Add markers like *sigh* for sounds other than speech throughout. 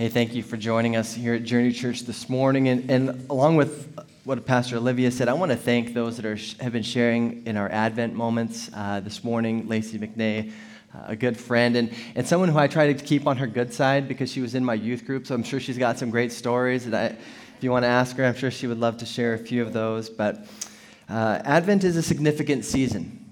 Hey, thank you for joining us here at Journey Church this morning. And, and along with what Pastor Olivia said, I want to thank those that are, have been sharing in our Advent moments uh, this morning. Lacey McNay, uh, a good friend, and, and someone who I try to keep on her good side because she was in my youth group. So I'm sure she's got some great stories. And I, if you want to ask her, I'm sure she would love to share a few of those. But uh, Advent is a significant season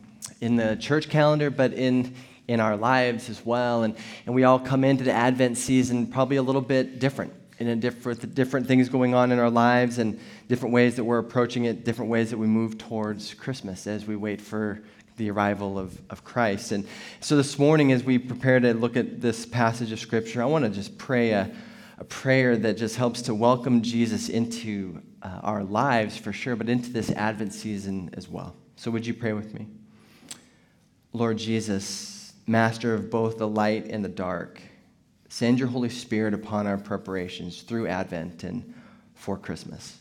in the church calendar, but in in our lives as well. And, and we all come into the Advent season probably a little bit different, in a different, different things going on in our lives and different ways that we're approaching it, different ways that we move towards Christmas as we wait for the arrival of, of Christ. And so this morning, as we prepare to look at this passage of Scripture, I want to just pray a, a prayer that just helps to welcome Jesus into uh, our lives for sure, but into this Advent season as well. So would you pray with me? Lord Jesus, master of both the light and the dark, send your Holy Spirit upon our preparations through Advent and for Christmas.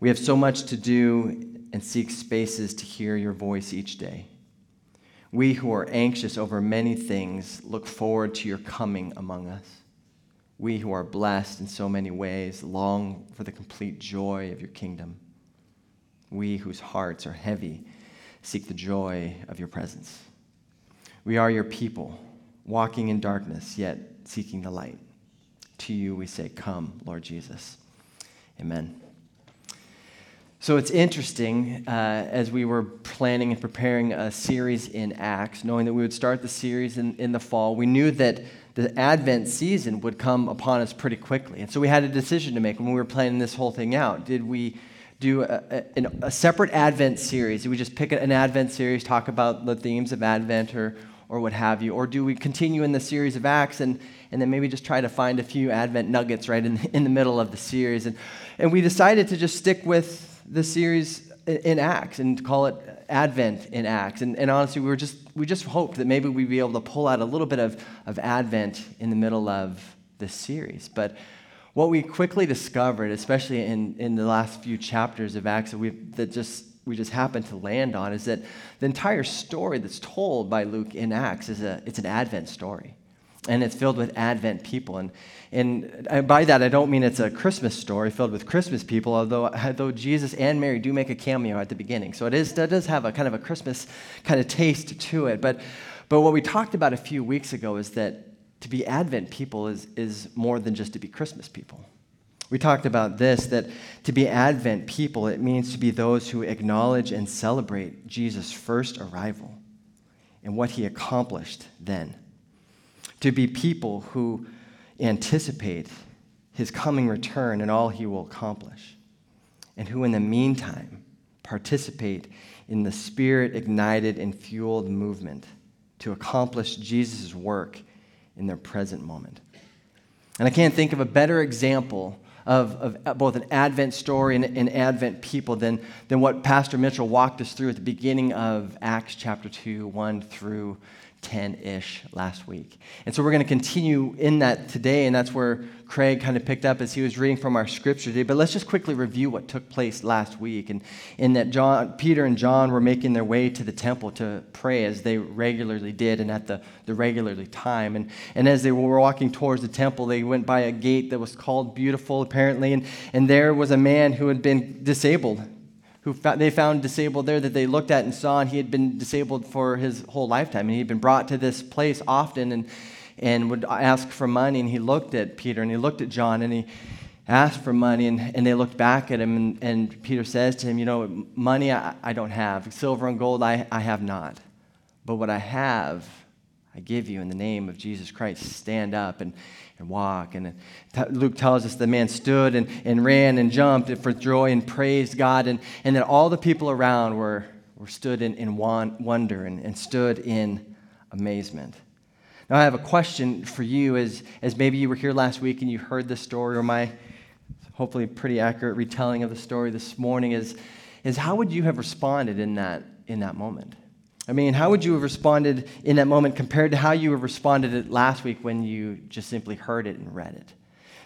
We have so much to do and seek spaces to hear your voice each day. We who are anxious over many things look forward to your coming among us. We who are blessed in so many ways long for the complete joy of your kingdom. We whose hearts are heavy seek the joy of your presence. We are your people, walking in darkness, yet seeking the light. To you we say, Come, Lord Jesus. Amen. So it's interesting uh, as we were planning and preparing a series in Acts, knowing that we would start the series in, in the fall, we knew that the Advent season would come upon us pretty quickly. And so we had a decision to make when we were planning this whole thing out. Did we do a, a, a separate Advent series? Did we just pick an Advent series, talk about the themes of Advent, or, or what have you? Or do we continue in the series of Acts and, and then maybe just try to find a few Advent nuggets right in, in the middle of the series? And, and we decided to just stick with the series in Acts and call it Advent in Acts. And, and honestly, we, were just, we just hoped that maybe we'd be able to pull out a little bit of, of Advent in the middle of this series. But what we quickly discovered, especially in, in the last few chapters of Acts, that, we that just we just happen to land on is that the entire story that's told by Luke in Acts is a, it's an Advent story. And it's filled with Advent people. And, and by that, I don't mean it's a Christmas story filled with Christmas people, although, although Jesus and Mary do make a cameo at the beginning. So it, is, it does have a kind of a Christmas kind of taste to it. But, but what we talked about a few weeks ago is that to be Advent people is, is more than just to be Christmas people. We talked about this that to be Advent people, it means to be those who acknowledge and celebrate Jesus' first arrival and what he accomplished then. To be people who anticipate his coming return and all he will accomplish, and who in the meantime participate in the spirit ignited and fueled movement to accomplish Jesus' work in their present moment. And I can't think of a better example of, of both an Advent story and an Advent people than, than what Pastor Mitchell walked us through at the beginning of Acts chapter 2, 1 through 10 ish last week. And so we're going to continue in that today, and that's where Craig kind of picked up as he was reading from our scripture today. But let's just quickly review what took place last week. And in that John, Peter and John were making their way to the temple to pray as they regularly did and at the, the regularly time. And, and as they were walking towards the temple, they went by a gate that was called Beautiful, apparently. And, and there was a man who had been disabled who they found disabled there that they looked at and saw, and he had been disabled for his whole lifetime. And he had been brought to this place often and, and would ask for money. And he looked at Peter and he looked at John and he asked for money. And, and they looked back at him. And, and Peter says to him, You know, money I, I don't have, silver and gold I, I have not. But what I have, I give you in the name of Jesus Christ. Stand up and, and walk. And Luke tells us the man stood and, and ran and jumped for joy and praised God, and, and that all the people around were, were stood in, in wonder and, and stood in amazement. Now, I have a question for you as, as maybe you were here last week and you heard this story, or my hopefully pretty accurate retelling of the story this morning is, is how would you have responded in that, in that moment? I mean, how would you have responded in that moment compared to how you have responded it last week when you just simply heard it and read it?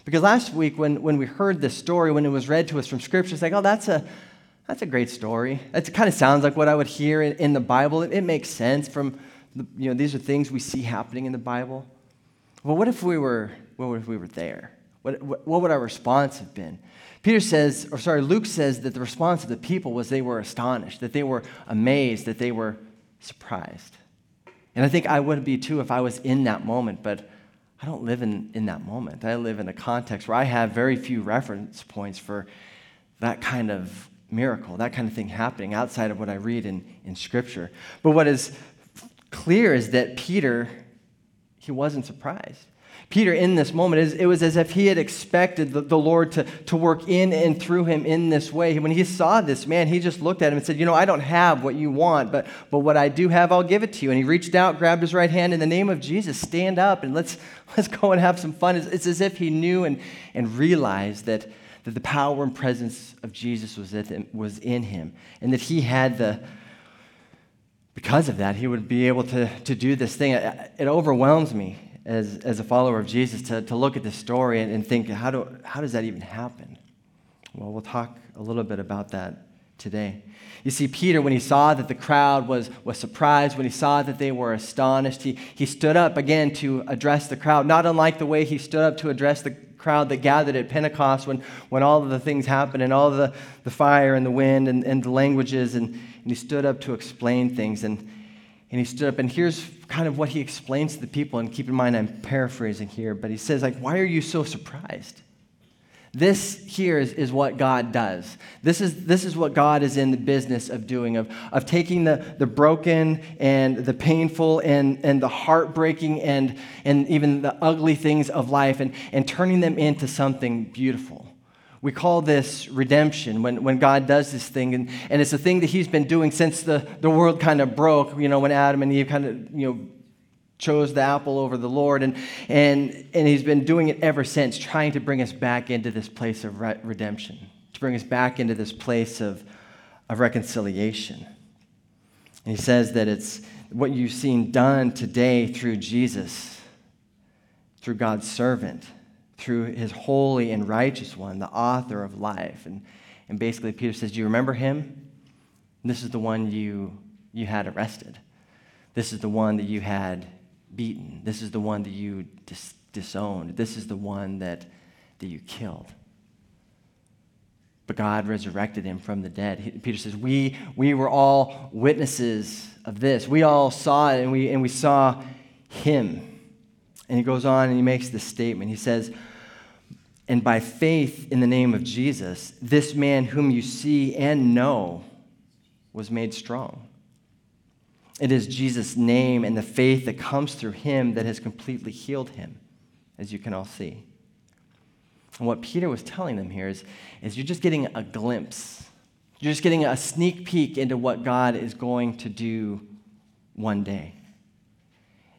Because last week, when, when we heard this story, when it was read to us from Scripture, it's like, oh, that's a, that's a great story. It kind of sounds like what I would hear in, in the Bible. It, it, makes sense from, the, you know, these are things we see happening in the Bible. But what if we were what if we were there? What, what, what would our response have been? Peter says, or sorry, Luke says that the response of the people was they were astonished, that they were amazed, that they were surprised. And I think I would be too if I was in that moment, but I don't live in, in that moment. I live in a context where I have very few reference points for that kind of miracle, that kind of thing happening outside of what I read in, in Scripture. But what is clear is that Peter, he wasn't surprised. Peter, in this moment, it was as if he had expected the, Lord to, to work in and through him in this way. When he saw this man, he just looked at him and said, You know, I don't have what you want, but, but what I do have, I'll give it to you. And he reached out, grabbed his right hand, in the name of Jesus, stand up and let's, *laughs* let's go and have some fun. It's, it's as if he knew and, and realized that, that the power and presence of Jesus was, was in him and that he had the, because of that, he would be able to, to do this thing. It overwhelms me as, as a follower of Jesus to, to look at this story and, and think, how, do, how does that even happen? Well, we'll talk a little bit about that today. You see, Peter, when he saw that the crowd was, was surprised, when he saw that they were astonished, he, he stood up again to address the crowd, not unlike the way he stood up to address the crowd that gathered at Pentecost when, when all of the things happened and all the, the fire and the wind and, and the languages, and, and he stood up to explain things. And, and he stood up, and here's kind of what he explains to the people. And keep in mind, I'm paraphrasing here, but he says, like, why are you so surprised? This here is, is what God does. This is, this is what God is in the business of doing, of, of taking the, the broken and the painful and, and the heartbreaking and, and even the ugly things of life and, and turning them into something beautiful. We call this redemption when, when God does this thing. And, and it's a thing that He's been doing since the, the world kind of broke, you know, when Adam and Eve kind of, you know, chose the apple over the Lord. And, and, and He's been doing it ever since, trying to bring us back into this place of re- redemption, to bring us back into this place of, of reconciliation. And He says that it's what you've seen done today through Jesus, through God's servant through his holy and righteous one, the author of life. And, and basically, Peter says, Do you remember him? This is the one you, you had arrested. This is the one that you had beaten. This is the one that you dis- disowned. This is the one that, that you killed. But God resurrected him from the dead. He, Peter says, we, we were all witnesses of this. We all saw it, and we, and we saw him. And he goes on and he makes this statement. He says, And by faith in the name of Jesus, this man whom you see and know was made strong. It is Jesus' name and the faith that comes through him that has completely healed him, as you can all see. And what Peter was telling them here is, is you're just getting a glimpse. You're just getting a sneak peek into what God is going to do one day.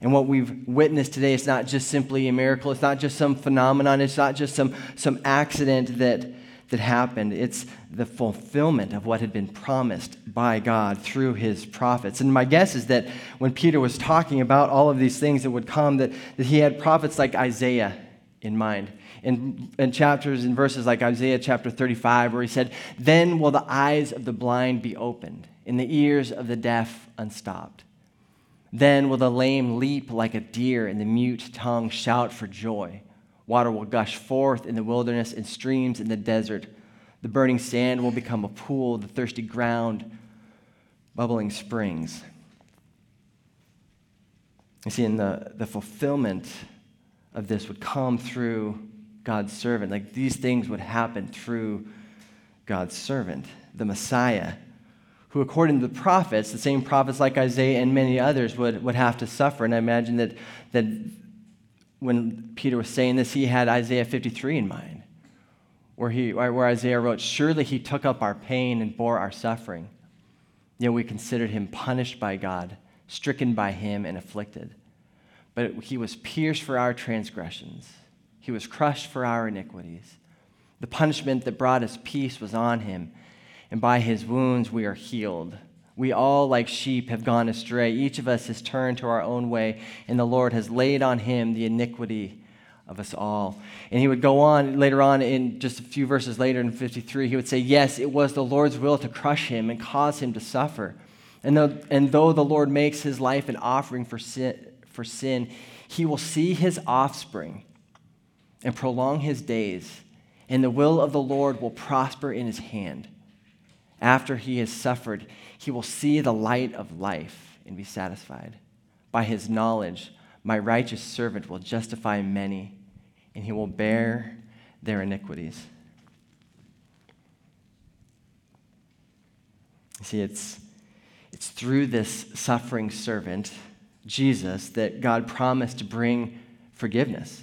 And what we've witnessed today is not just simply a miracle, it's not just some phenomenon, it's not just some, some accident that, that happened. It's the fulfillment of what had been promised by God through his prophets. And my guess is that when Peter was talking about all of these things that would come, that, that he had prophets like Isaiah in mind. In, in chapters and verses like Isaiah chapter 35, where he said, Then will the eyes of the blind be opened, and the ears of the deaf unstopped. Then will the lame leap like a deer, and the mute tongue shout for joy. Water will gush forth in the wilderness and streams in the desert. The burning sand will become a pool, the thirsty ground, bubbling springs. You see, in the, the fulfillment of this would come through God's servant. Like these things would happen through God's servant, the Messiah who, according to the prophets, the same prophets like Isaiah and many others, would, would have to suffer. And I imagine that, that when Peter was saying this, he had Isaiah 53 in mind, where, he, where Isaiah wrote, Surely he took up our pain and bore our suffering. Yet we considered him punished by God, stricken by him, and afflicted. But he was pierced for our transgressions, he was crushed for our iniquities. The punishment that brought us peace was on him and by his wounds we are healed. We all, like sheep, have gone astray. Each of us has turned to our own way, and the Lord has laid on him the iniquity of us all. And he would go on later on, in just a few verses later in 53, he would say, Yes, it was the Lord's will to crush him and cause him to suffer. And though, and though the Lord makes his life an offering for sin, for sin, he will see his offspring and prolong his days, and the will of the Lord will prosper in his hand. After he has suffered, he will see the light of life and be satisfied. By his knowledge, my righteous servant will justify many, and he will bear their iniquities. You see, it's, it's through this suffering servant, Jesus, that God promised to bring forgiveness,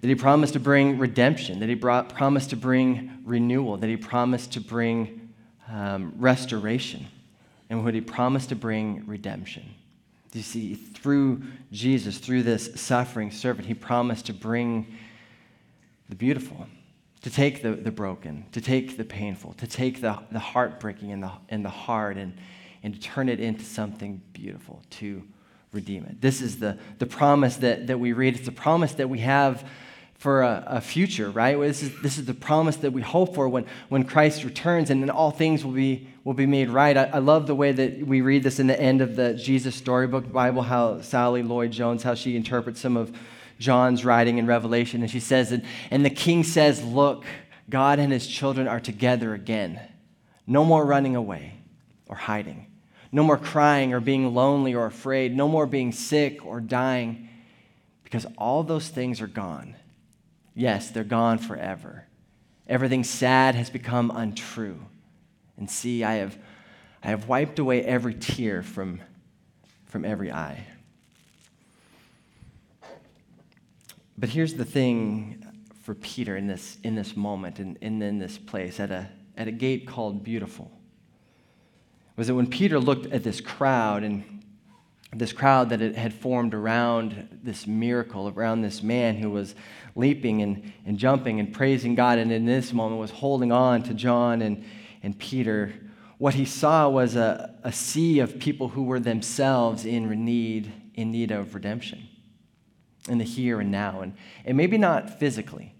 that he promised to bring redemption, that he brought, promised to bring renewal, that he promised to bring um, restoration, and what he promised to bring redemption. You see, through Jesus, through this suffering servant, he promised to bring the beautiful, to take the, the broken, to take the painful, to take the, the heartbreaking and the, and the hard and, and to turn it into something beautiful, to redeem it. This is the, the promise that, that we read. It's a promise that we have for a, a, future, right? This is, this is the promise that we hope for when, when Christ returns and then all things will be, will be made right. I, I love the way that we read this in the end of the Jesus Storybook Bible, how Sally Lloyd Jones, how she interprets some of John's writing in Revelation. And she says, and, and the king says, Look, God and his children are together again. No more running away or hiding. No more crying or being lonely or afraid. No more being sick or dying because all those things are gone. Yes, they're gone forever. Everything sad has become untrue. And see, I have, I have wiped away every tear from, from every eye. But here's the thing for Peter in this, in this moment and in, in this place at a, at a gate called Beautiful was that when Peter looked at this crowd and this crowd that had formed around this miracle, around this man who was leaping and, and jumping and praising God, and in this moment was holding on to John and, and Peter, what he saw was a, a sea of people who were themselves in need, in need of redemption in the here and now. And, and maybe not physically,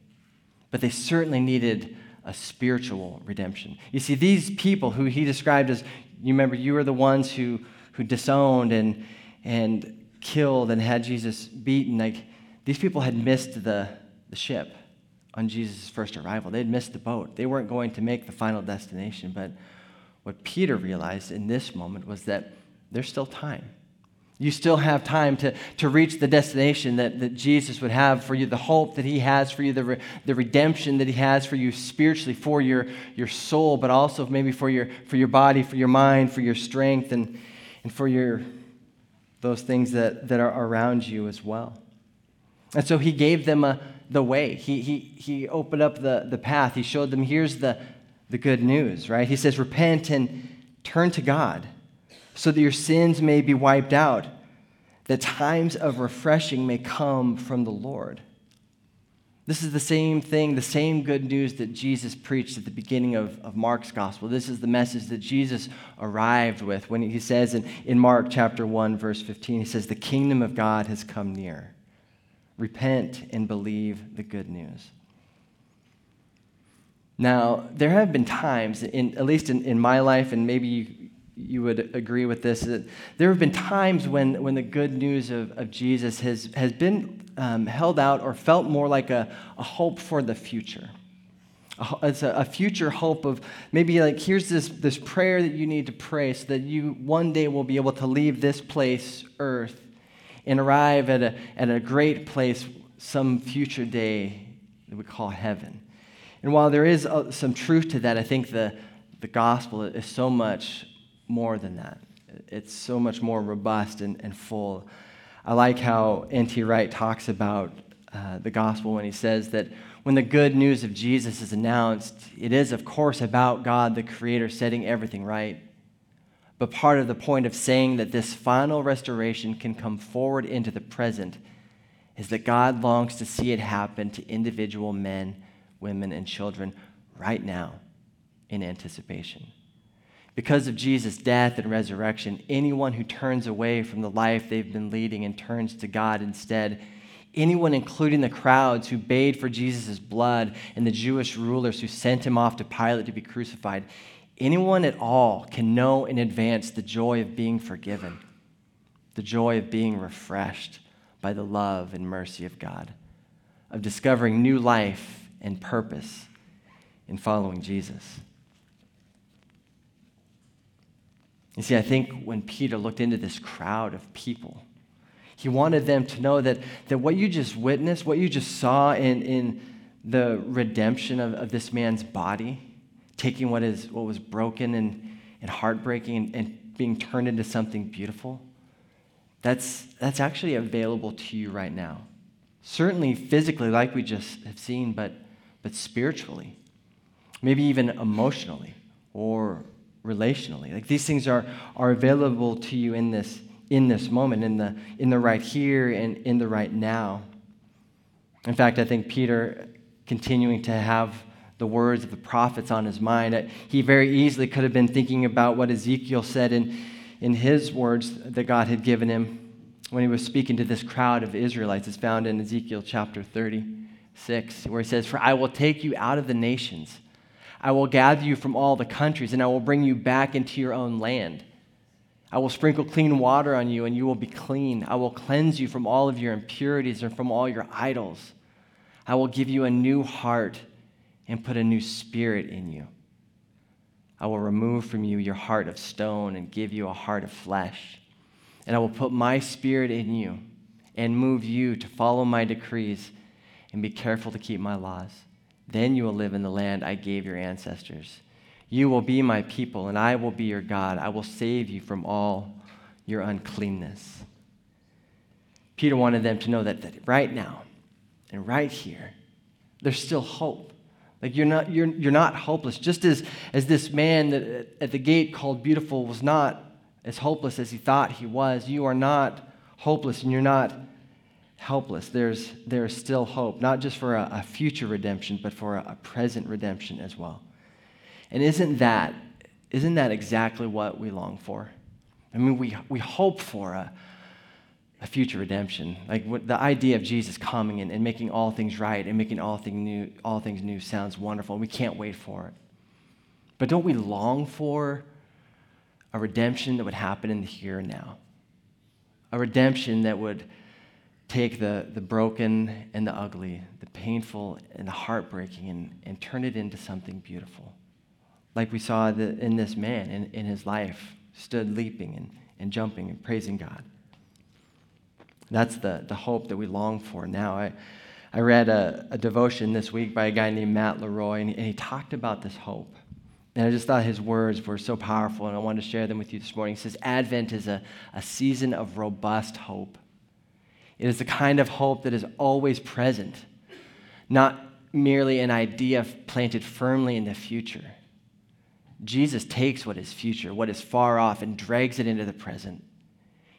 but they certainly needed a spiritual redemption. You see, these people who he described as, you remember, you were the ones who, who disowned and, and killed and had Jesus beaten. Like, these people had missed the, the ship on Jesus' first arrival. They had missed the boat. They weren't going to make the final destination. But what Peter realized in this moment was that there's still time. You still have time to, to reach the destination that, that Jesus would have for you, the hope that He has for you, the, re, the redemption that He has for you spiritually, for your, your soul, but also maybe for your, for your body, for your mind, for your strength, and, and for your, those things that, that are around you as well. And so He gave them a, the way. He, he, he opened up the, the path. He showed them here's the, the good news, right? He says, Repent and turn to God so that your sins may be wiped out, that times of refreshing may come from the Lord. This is the same thing, the same good news that Jesus preached at the beginning of, of Mark's gospel. This is the message that Jesus arrived with when he says in, in Mark chapter 1, verse 15, he says, The kingdom of God has come near. Repent and believe the good news. Now, there have been times, in, at least in, in my life, and maybe you, you would agree with this that there have been times when, when the good news of, of Jesus has, has been um, held out or felt more like a, a hope for the future. It's a, a future hope of maybe like, here's this, this prayer that you need to pray so that you one day will be able to leave this place, earth, and arrive at a, at a great place some future day that we call heaven. And while there is uh, some truth to that, I think the, the gospel is so much more than that. It's so much more robust and, and full. I like how N.T. Wright talks about uh, the gospel when he says that when the good news of Jesus is announced, it is, of course, about God, the Creator, setting everything right. But part of the point of saying that this final restoration can come forward into the present is that God longs to see it happen to individual men, women, and children right now in anticipation. Because of Jesus' death and resurrection, anyone who turns away from the life they've been leading and turns to God instead, anyone, including the crowds who bayed for Jesus' blood and the Jewish rulers who sent him off to Pilate to be crucified, anyone at all can know in advance the joy of being forgiven, the joy of being refreshed by the love and mercy of God. of discovering new life and purpose in following Jesus. You see, I think when Peter looked into this crowd of people, he wanted them to know that, that what you just witnessed, what you just saw in, in the redemption of, of this man's body, taking what, is, what was broken and, and heartbreaking and, and being turned into something beautiful, that's, that's actually available to you right now. Certainly physically, like we just have seen, but, but spiritually, maybe even emotionally or relationally. Like these things are, are available to you in this, in this moment, in the, in the right here and in the right now. In fact, I think Peter, continuing to have the words of the prophets on his mind, uh, he very easily could have been thinking about what Ezekiel said in, in his words that God had given him when he was speaking to this crowd of Israelites. It's found in Ezekiel chapter 36, where he says, For I will take you out of the nations I will gather you from all the countries, and I will bring you back into your own land. I will sprinkle clean water on you, and you will be clean. I will cleanse you from all of your impurities and from all your idols. I will give you a new heart and put a new spirit in you. I will remove from you your heart of stone and give you a heart of flesh. And I will put my spirit in you and move you to follow my decrees and be careful to keep my laws. Then you will live in the land I gave your ancestors. You will be my people, and I will be your God. I will save you from all your uncleanness. Peter wanted them to know that, that right now and right here, there's still hope. Like you're not, you're, you're not hopeless. Just as, as this man that, at the gate called Beautiful was not as hopeless as he thought he was, you are not hopeless and you're not helpless, there's, there's still hope, not just for a, a future redemption, but for a, a, present redemption as well. And isn't that, isn't that exactly what we long for? I mean, we, we hope for a, a future redemption. Like what, the idea of Jesus coming and, and making all things right and making all, thing new, all things new sounds wonderful, and we can't wait for it. But don't we long for a redemption that would happen in the here and now? A redemption that would take the, the broken and the ugly, the painful and the heartbreaking, and, and turn it into something beautiful. Like we saw the, in this man in, in his life, stood leaping and, and jumping and praising God. That's the, the hope that we long for now. I, I read a, a devotion this week by a guy named Matt Leroy, and he, and he talked about this hope. And I just thought his words were so powerful, and I wanted to share them with you this morning. He says, Advent is a, a season of robust hope. It is the kind of hope that is always present, not merely an idea planted firmly in the future. Jesus takes what is future, what is far off, and drags it into the present.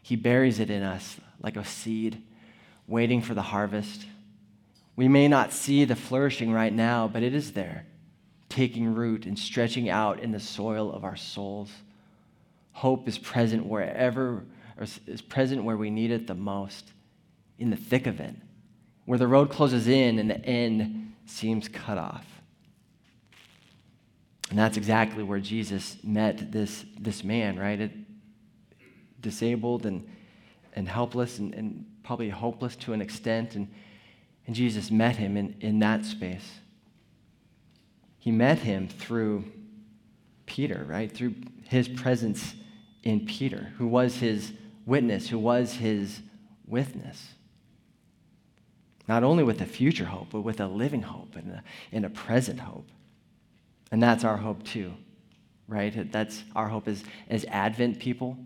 He buries it in us like a seed, waiting for the harvest. We may not see the flourishing right now, but it is there, taking root and stretching out in the soil of our souls. Hope is present wherever, is present where we need it the most in the thick of it, where the road closes in and the end seems cut off. And that's exactly where Jesus met this, this man, right? It, disabled and, and helpless and, and probably hopeless to an extent. And, and Jesus met him in, in that space. He met him through Peter, right? Through his presence in Peter, who was his witness, who was his witness not only with a future hope, but with a living hope and a, and a present hope. And that's our hope too, right? That's our hope as, as Advent people.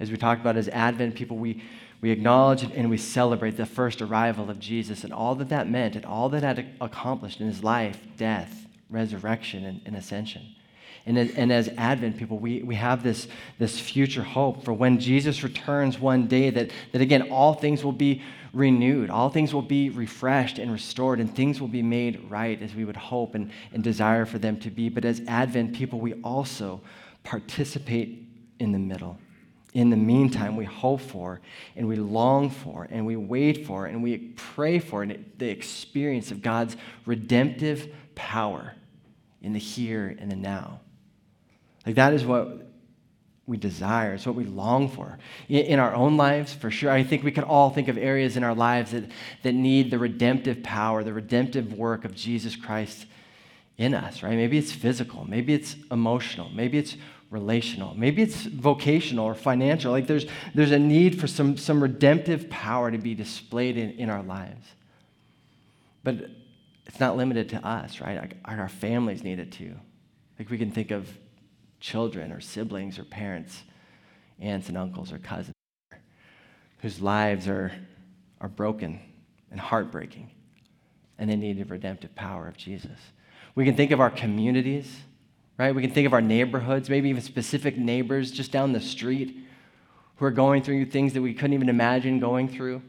As we talked about as Advent people, we, we acknowledge and we celebrate the first arrival of Jesus and all that that meant and all that had accomplished in his life, death, resurrection, and, and ascension. And as, and as Advent people, we, we have this, this future hope for when Jesus returns one day that, that, again, all things will be renewed. All things will be refreshed and restored, and things will be made right as we would hope and, and desire for them to be. But as Advent people, we also participate in the middle. In the meantime, we hope for and we long for and we wait for and we pray for the experience of God's redemptive power in the here and the now. Like that is what we desire. It's what we long for. In our own lives, for sure. I think we can all think of areas in our lives that, that need the redemptive power, the redemptive work of Jesus Christ in us, right? Maybe it's physical, maybe it's emotional, maybe it's relational, maybe it's vocational or financial. Like there's, there's a need for some, some redemptive power to be displayed in, in our lives. But it's not limited to us, right? Our families need it too. Like we can think of children or siblings or parents, aunts and uncles or cousins whose lives are, are broken and heartbreaking, and they need the redemptive power of Jesus. We can think of our communities, right? We can think of our neighborhoods, maybe even specific neighbors just down the street who are going through things that we couldn't even imagine going through.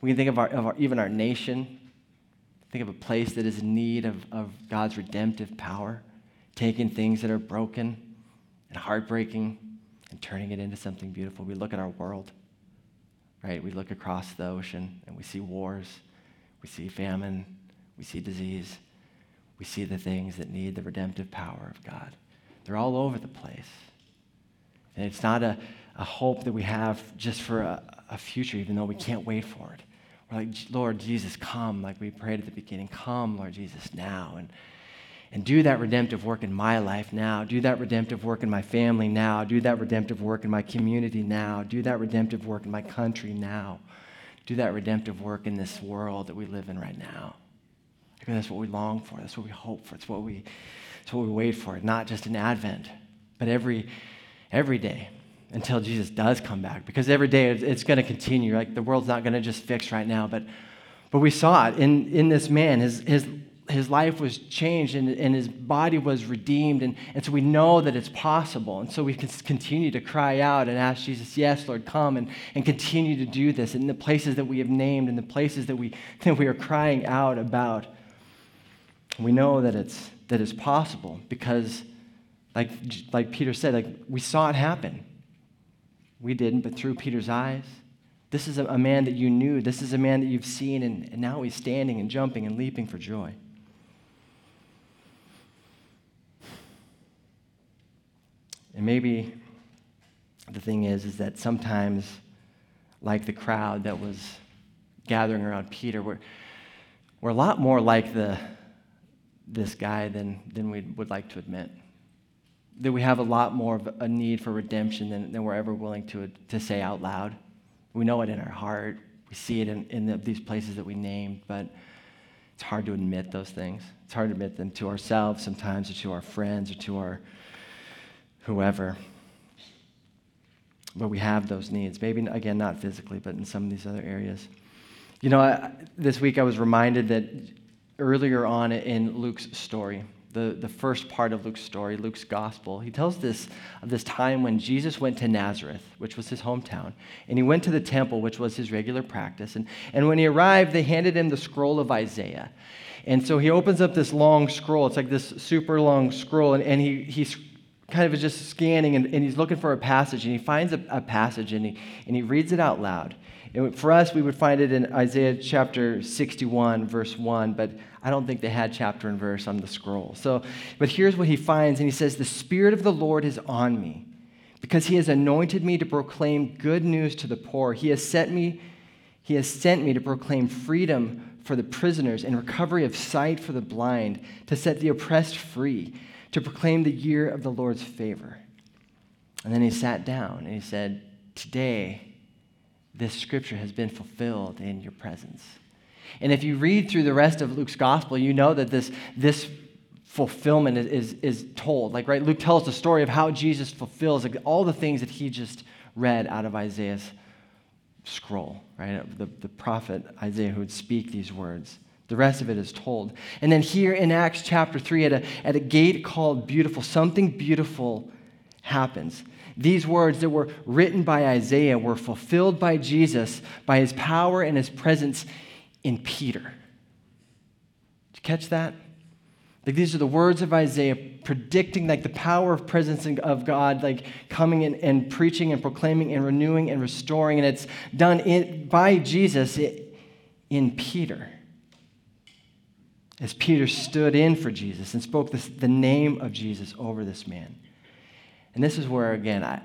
We can think of, our, of our, even our nation. Think of a place that is in need of, of God's redemptive power, taking things that are broken and heartbreaking and turning it into something beautiful. We look at our world, right? We look across the ocean and we see wars, we see famine, we see disease we see the things that need the redemptive power of God. They're all over the place. And it's not a, a hope that we have just for a, a future, even though we can't wait for it. We're like, Lord Jesus, come, like we prayed at the beginning. Come, Lord Jesus, now. And, and do that redemptive work in my life now. Do that redemptive work in my family now. Do that redemptive work in my community now. Do that redemptive work in my country now. Do that redemptive work in this world that we live in right now. Because that's what we long for. That's what we hope for. It's what we, it's what we wait for. Not just in Advent, but every, every day until Jesus does come back. Because every day it's going to continue. Like the world's not going to just fix right now. But, but we saw it in, in this man. His, his, his life was changed and, and his body was redeemed. And, and so we know that it's possible. And so we can continue to cry out and ask Jesus, Yes, Lord, come and, and continue to do this in the places that we have named and the places that we, *laughs* that we are crying out about. We know that it's, that it's possible because, like, like Peter said, like, we saw it happen. We didn't, but through Peter's eyes. This is a, man that you knew. This is a man that you've seen, and, and now he's standing and jumping and leaping for joy. And maybe the thing is, is that sometimes, like the crowd that was gathering around Peter, we're, we're a lot more like the, this guy than, than we would like to admit. That we have a lot more of a need for redemption than, than we're ever willing to, to say out loud. We know it in our heart. We see it in, in the, these places that we named, but it's hard to admit those things. It's hard to admit them to ourselves sometimes, or to our friends, or to our whoever. But we have those needs. Maybe, again, not physically, but in some of these other areas. You know, I, this week I was reminded that earlier on in Luke's story, the, the first part of Luke's story, Luke's gospel, he tells this of this time when Jesus went to Nazareth, which was his hometown, and he went to the temple, which was his regular practice. And, and when he arrived, they handed him the scroll of Isaiah. And so he opens up this long scroll. It's like this super long scroll, and, and he, he's kind of just scanning and, and he's looking for a passage, and he finds a, a passage and he, and he reads it out loud. And for us, we would find it in Isaiah chapter 61, verse 1, but I don't think they had chapter and verse on the scroll. So, but here's what he finds, and he says, The Spirit of the Lord is on me, because he has anointed me to proclaim good news to the poor. He has sent me, he has sent me to proclaim freedom for the prisoners and recovery of sight for the blind, to set the oppressed free, to proclaim the year of the Lord's favor. And then he sat down and he said, Today, this scripture has been fulfilled in your presence. And if you read through the rest of Luke's gospel, you know that this, this fulfillment is, is, is told. Like, right, Luke tells the story of how Jesus fulfills like, all the things that he just read out of Isaiah's scroll, right? The, the prophet Isaiah who would speak these words. The rest of it is told. And then here in Acts chapter 3, at a, at a gate called Beautiful, something beautiful happens. These words that were written by Isaiah were fulfilled by Jesus by his power and his presence in Peter. Did you catch that? Like these are the words of Isaiah predicting like the power of presence of God, like coming in and preaching and proclaiming and renewing and restoring. And it's done in, by Jesus in Peter. As Peter stood in for Jesus and spoke this, the name of Jesus over this man. And this is where, again, I,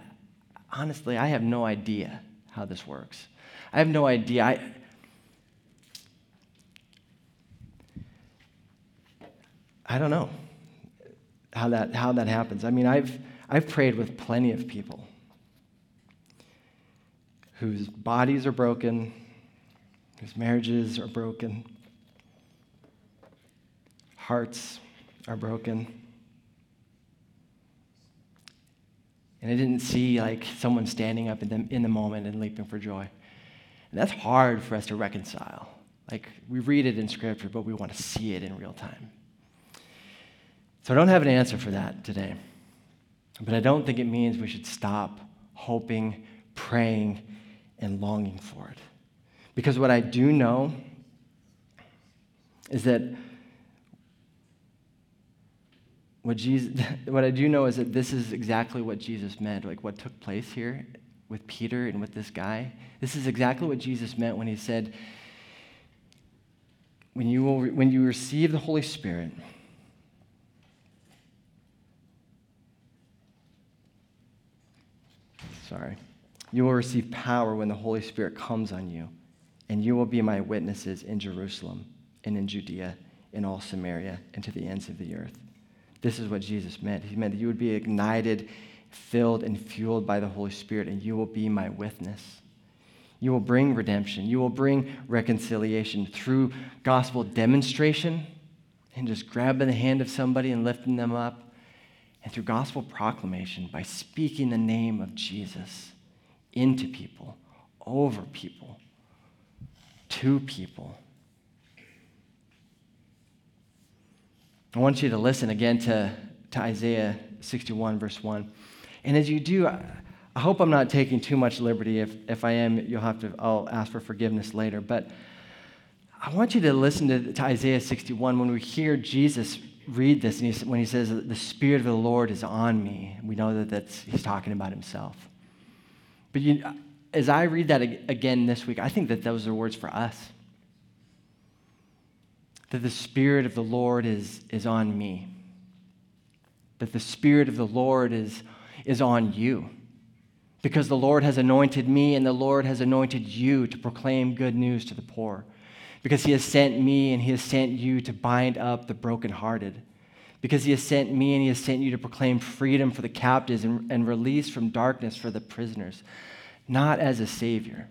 honestly, I have no idea how this works. I have no idea. I, I don't know how that, how that happens. I mean, I've, I've prayed with plenty of people whose bodies are broken, whose marriages are broken, hearts are broken. And I didn't see like someone standing up in the, in the moment and leaping for joy. And that's hard for us to reconcile. Like we read it in scripture, but we want to see it in real time. So I don't have an answer for that today. But I don't think it means we should stop hoping, praying, and longing for it. Because what I do know is that what Jesus *laughs* what I do know is that this is exactly what Jesus meant, like what took place here with Peter and with this guy. This is exactly what Jesus meant when he said, when you, will, when you receive the Holy Spirit, sorry, you will receive power when the Holy Spirit comes on you, and you will be my witnesses in Jerusalem and in Judea, in all Samaria, and to the ends of the earth. This is what Jesus meant. He meant that you would be ignited, filled, and fueled by the Holy Spirit, and you will be my witness. You will bring redemption. You will bring reconciliation through gospel demonstration and just grabbing the hand of somebody and lifting them up and through gospel proclamation by speaking the name of Jesus into people, over people, to people. I want you to listen again to, to Isaiah 61, verse 1. And as you do, I hope I'm not taking too much liberty. If, if I am, you'll have to, I'll ask for forgiveness later. But I want you to listen to, to Isaiah 61 when we hear Jesus read this and he, when he says, The Spirit of the Lord is on me, we know that that's, he's talking about himself. But you, as I read that again this week, I think that those are words for us. That the Spirit of the Lord is, is on me. That the Spirit of the Lord is, is on you. Because the Lord has anointed me and the Lord has anointed you to proclaim good news to the poor because he has sent me and he has sent you to bind up the brokenhearted. Because he has sent me and he has sent you to proclaim freedom for the captives and, and release from darkness for the prisoners. Not as a savior.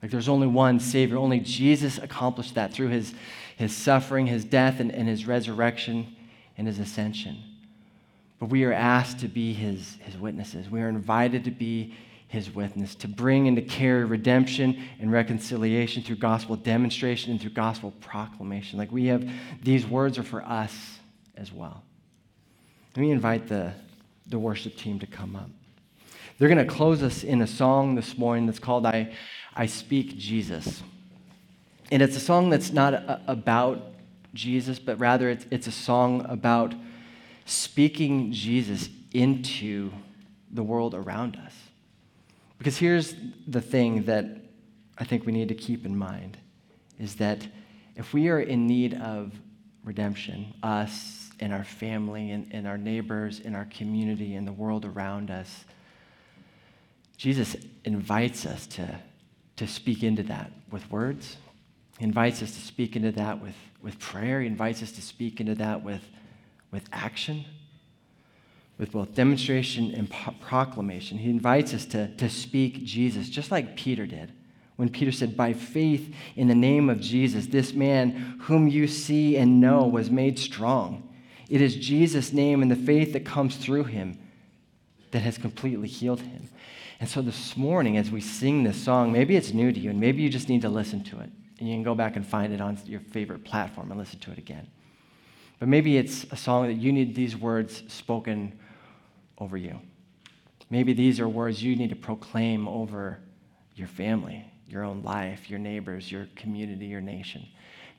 Like there's only one savior. Only Jesus accomplished that through his, his suffering, his death, and, and his resurrection and his ascension. But we are asked to be his, his witnesses. We are invited to be his witness, to bring and to carry redemption and reconciliation through gospel demonstration and through gospel proclamation. Like we have, these words are for us as well. Let me invite the, the worship team to come up. They're going to close us in a song this morning that's called I, I Speak Jesus. And it's a song that's not a, about Jesus, but rather it's, it's a song about speaking Jesus into the world around us. Because here's the thing that I think we need to keep in mind is that if we are in need of redemption, us and our family and, and our neighbors and our community and the world around us, Jesus invites us to, to speak into that with words. He invites us to speak into that with, with prayer. He invites us to speak into that with, with action with both demonstration and proclamation. He invites us to, to speak Jesus, just like Peter did. When Peter said, By faith in the name of Jesus, this man whom you see and know was made strong. It is Jesus' name and the faith that comes through him that has completely healed him. And so this morning, as we sing this song, maybe it's new to you, and maybe you just need to listen to it. And you can go back and find it on your favorite platform and listen to it again. But maybe it's a song that you need these words spoken over you. Maybe these are words you need to proclaim over your family, your own life, your neighbors, your community, your nation.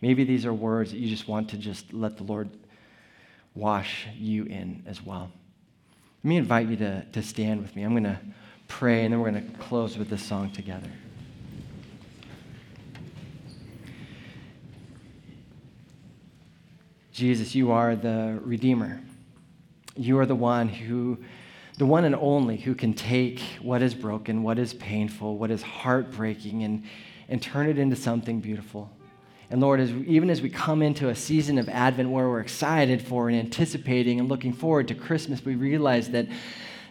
Maybe these are words that you just want to just let the Lord wash you in as well. Let me invite you to, to stand with me. I'm going to pray, and then we're going to close with this song together. Jesus, you are the Redeemer. You are the one who the one and only who can take what is broken, what is painful, what is heartbreaking, and, and turn it into something beautiful. And Lord, as, even as we come into a season of Advent where we're excited for and anticipating and looking forward to Christmas, we realize that,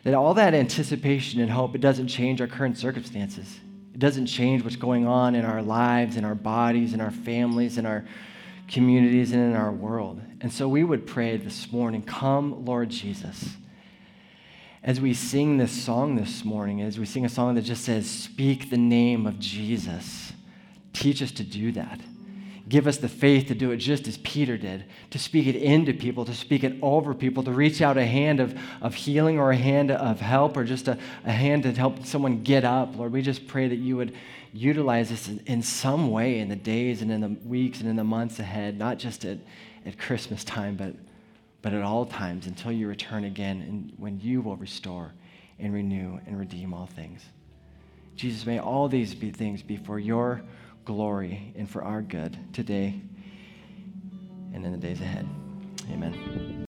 that all that anticipation and hope, it doesn't change our current circumstances. It doesn't change what's going on in our lives, in our bodies, in our families, in our communities, and in our world. And so we would pray this morning, Come, Lord Jesus. As we sing this song this morning, as we sing a song that just says, Speak the name of Jesus, teach us to do that give us the faith to do it just as Peter did, to speak it into people, to speak it over people, to reach out a hand of, of healing or a hand of help or just a, a hand to help someone get up. Lord, we just pray that you would utilize this in, some way in the days and in the weeks and in the months ahead, not just at, at Christmas time, but, but at all times until you return again and when you will restore and renew and redeem all things. Jesus, may all these be things be for your glory and for our good today and in the days ahead. Amen.